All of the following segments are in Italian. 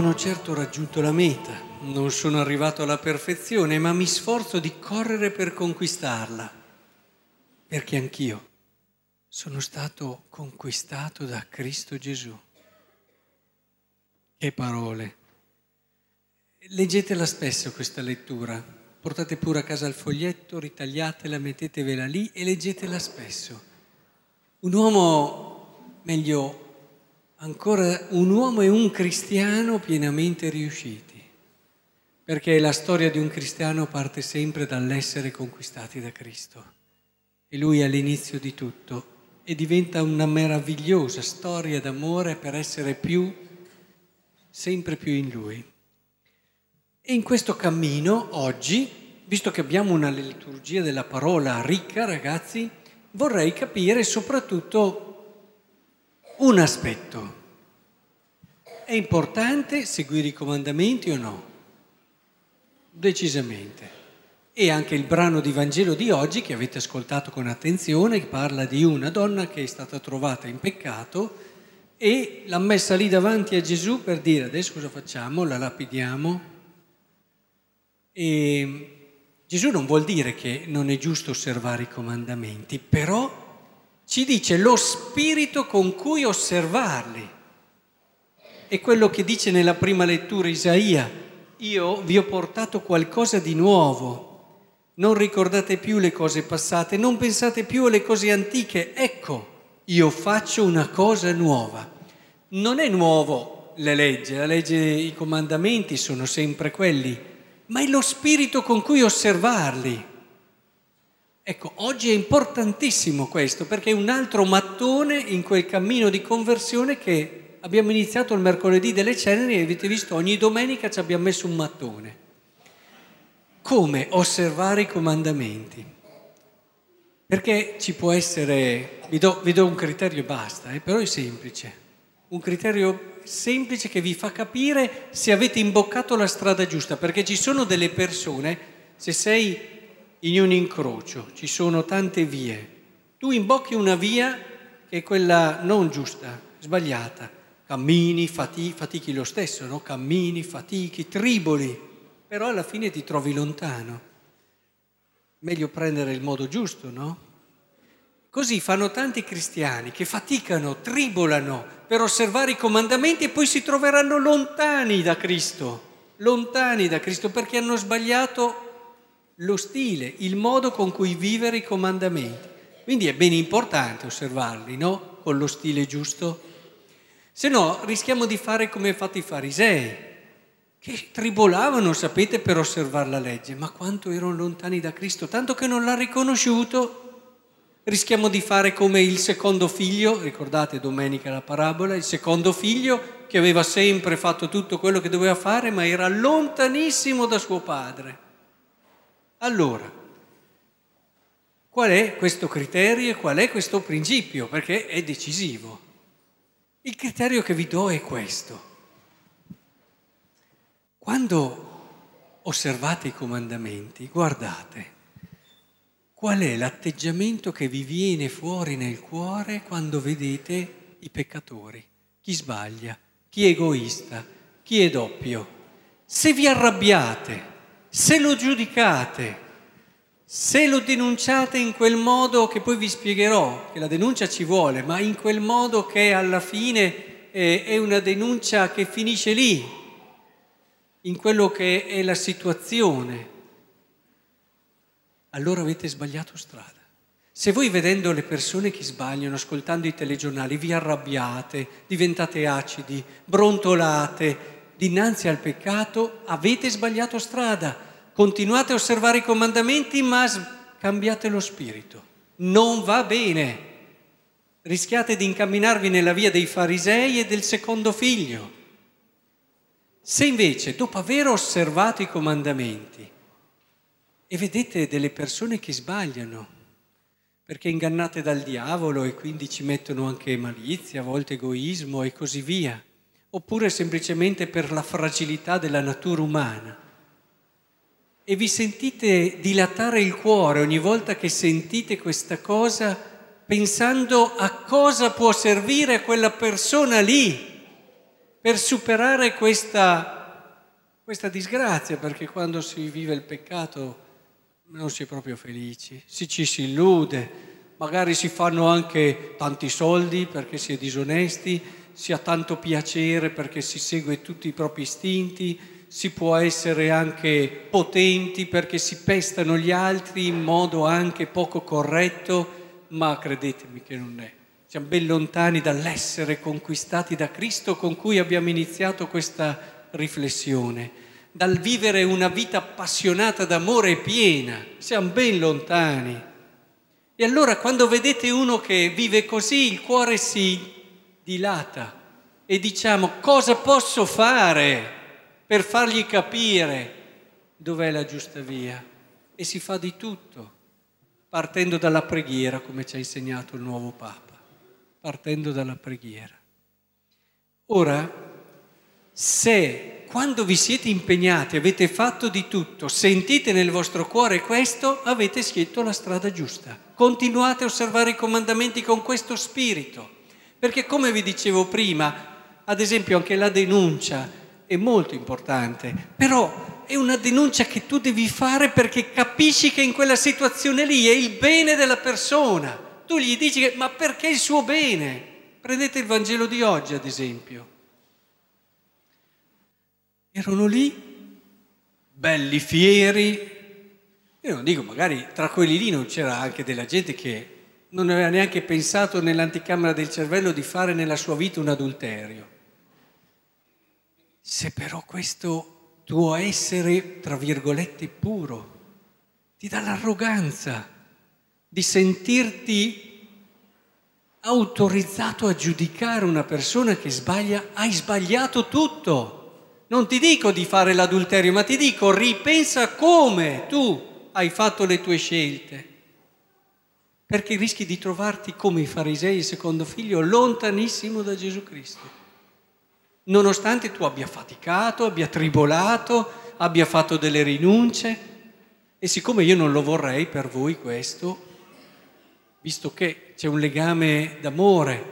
non ho certo raggiunto la meta, non sono arrivato alla perfezione, ma mi sforzo di correre per conquistarla, perché anch'io sono stato conquistato da Cristo Gesù. Che parole! Leggetela spesso questa lettura, portate pure a casa il foglietto, ritagliatela, mettetevela lì e leggetela spesso. Un uomo, meglio ancora un uomo e un cristiano pienamente riusciti, perché la storia di un cristiano parte sempre dall'essere conquistati da Cristo. E lui è l'inizio di tutto. E diventa una meravigliosa storia d'amore per essere più, sempre più in lui. E in questo cammino oggi, visto che abbiamo una liturgia della parola ricca, ragazzi, vorrei capire soprattutto un aspetto. È importante seguire i comandamenti o no? Decisamente. E anche il brano di Vangelo di oggi che avete ascoltato con attenzione, parla di una donna che è stata trovata in peccato e l'ha messa lì davanti a Gesù per dire adesso cosa facciamo? La lapidiamo? E Gesù non vuol dire che non è giusto osservare i comandamenti, però ci dice lo spirito con cui osservarli. È quello che dice nella prima lettura Isaia, io vi ho portato qualcosa di nuovo, non ricordate più le cose passate, non pensate più alle cose antiche, ecco, io faccio una cosa nuova. Non è nuovo la legge, la legge, i comandamenti sono sempre quelli, ma è lo spirito con cui osservarli. Ecco, oggi è importantissimo questo perché è un altro mattone in quel cammino di conversione che abbiamo iniziato il mercoledì delle ceneri e avete visto ogni domenica ci abbiamo messo un mattone. Come osservare i comandamenti? Perché ci può essere, vi do, vi do un criterio e basta, eh, però è semplice, un criterio semplice che vi fa capire se avete imboccato la strada giusta, perché ci sono delle persone, se sei in un incrocio, ci sono tante vie. Tu imbocchi una via che è quella non giusta, sbagliata. Cammini, fatichi, fatichi lo stesso, no? Cammini, fatichi, triboli, però alla fine ti trovi lontano. Meglio prendere il modo giusto, no? Così fanno tanti cristiani che faticano, tribolano per osservare i comandamenti e poi si troveranno lontani da Cristo, lontani da Cristo perché hanno sbagliato lo stile, il modo con cui vivere i comandamenti. Quindi è ben importante osservarli, no? Con lo stile giusto. Se no rischiamo di fare come fatto i farisei, che tribolavano, sapete, per osservare la legge, ma quanto erano lontani da Cristo, tanto che non l'ha riconosciuto. Rischiamo di fare come il secondo figlio, ricordate domenica la parabola, il secondo figlio che aveva sempre fatto tutto quello che doveva fare, ma era lontanissimo da suo padre. Allora, qual è questo criterio e qual è questo principio? Perché è decisivo. Il criterio che vi do è questo. Quando osservate i comandamenti, guardate qual è l'atteggiamento che vi viene fuori nel cuore quando vedete i peccatori, chi sbaglia, chi è egoista, chi è doppio. Se vi arrabbiate, se lo giudicate, se lo denunciate in quel modo che poi vi spiegherò, che la denuncia ci vuole, ma in quel modo che alla fine eh, è una denuncia che finisce lì, in quello che è la situazione, allora avete sbagliato strada. Se voi vedendo le persone che sbagliano, ascoltando i telegiornali, vi arrabbiate, diventate acidi, brontolate, dinanzi al peccato avete sbagliato strada, continuate a osservare i comandamenti ma cambiate lo spirito. Non va bene. Rischiate di incamminarvi nella via dei farisei e del secondo figlio. Se invece, dopo aver osservato i comandamenti, e vedete delle persone che sbagliano, perché ingannate dal diavolo e quindi ci mettono anche malizia, a volte egoismo e così via, oppure semplicemente per la fragilità della natura umana. E vi sentite dilatare il cuore ogni volta che sentite questa cosa pensando a cosa può servire quella persona lì. per superare questa, questa disgrazia, perché quando si vive il peccato non si è proprio felici, si ci si illude, magari si fanno anche tanti soldi perché si è disonesti, si ha tanto piacere perché si segue tutti i propri istinti, si può essere anche potenti perché si pestano gli altri in modo anche poco corretto, ma credetemi che non è. Siamo ben lontani dall'essere conquistati da Cristo con cui abbiamo iniziato questa riflessione, dal vivere una vita appassionata d'amore e piena. Siamo ben lontani. E allora quando vedete uno che vive così, il cuore si dilata e diciamo cosa posso fare per fargli capire dov'è la giusta via? E si fa di tutto, partendo dalla preghiera, come ci ha insegnato il nuovo Papa partendo dalla preghiera. Ora, se quando vi siete impegnati, avete fatto di tutto, sentite nel vostro cuore questo, avete scelto la strada giusta. Continuate a osservare i comandamenti con questo spirito, perché come vi dicevo prima, ad esempio anche la denuncia è molto importante, però è una denuncia che tu devi fare perché capisci che in quella situazione lì è il bene della persona tu gli dici che, ma perché il suo bene? Prendete il Vangelo di oggi, ad esempio. Erano lì, belli fieri. Io non dico, magari tra quelli lì non c'era anche della gente che non aveva neanche pensato nell'anticamera del cervello di fare nella sua vita un adulterio. Se però questo tuo essere, tra virgolette, puro, ti dà l'arroganza di sentirti autorizzato a giudicare una persona che sbaglia, hai sbagliato tutto. Non ti dico di fare l'adulterio, ma ti dico ripensa come tu hai fatto le tue scelte. Perché rischi di trovarti come i farisei, il secondo figlio, lontanissimo da Gesù Cristo. Nonostante tu abbia faticato, abbia tribolato, abbia fatto delle rinunce. E siccome io non lo vorrei per voi questo, visto che c'è un legame d'amore,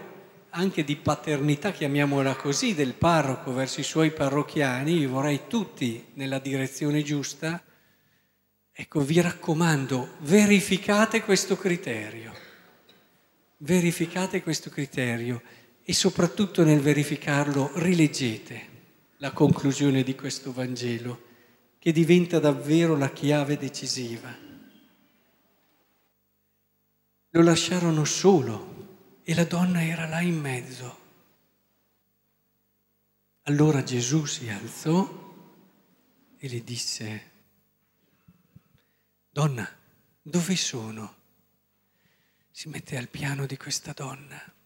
anche di paternità, chiamiamola così, del parroco verso i suoi parrocchiani, io vorrei tutti nella direzione giusta, ecco, vi raccomando, verificate questo criterio, verificate questo criterio e soprattutto nel verificarlo rileggete la conclusione di questo Vangelo, che diventa davvero la chiave decisiva. Lo lasciarono solo e la donna era là in mezzo. Allora Gesù si alzò e le disse, Donna, dove sono? Si mette al piano di questa donna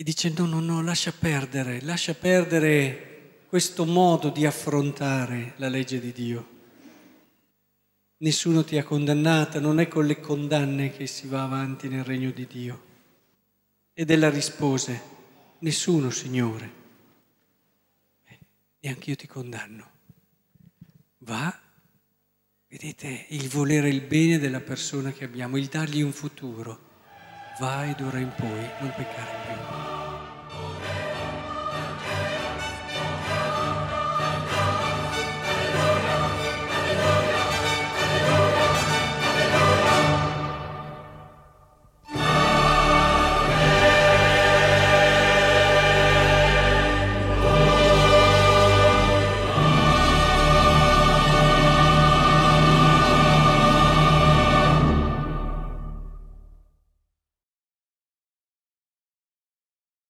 e dice no, no, no, lascia perdere, lascia perdere questo modo di affrontare la legge di Dio. Nessuno ti ha condannata, non è con le condanne che si va avanti nel regno di Dio. Ed ella rispose, nessuno, Signore. Neanche io ti condanno. Va, vedete, il volere il bene della persona che abbiamo, il dargli un futuro. Va ed ora in poi non peccare più.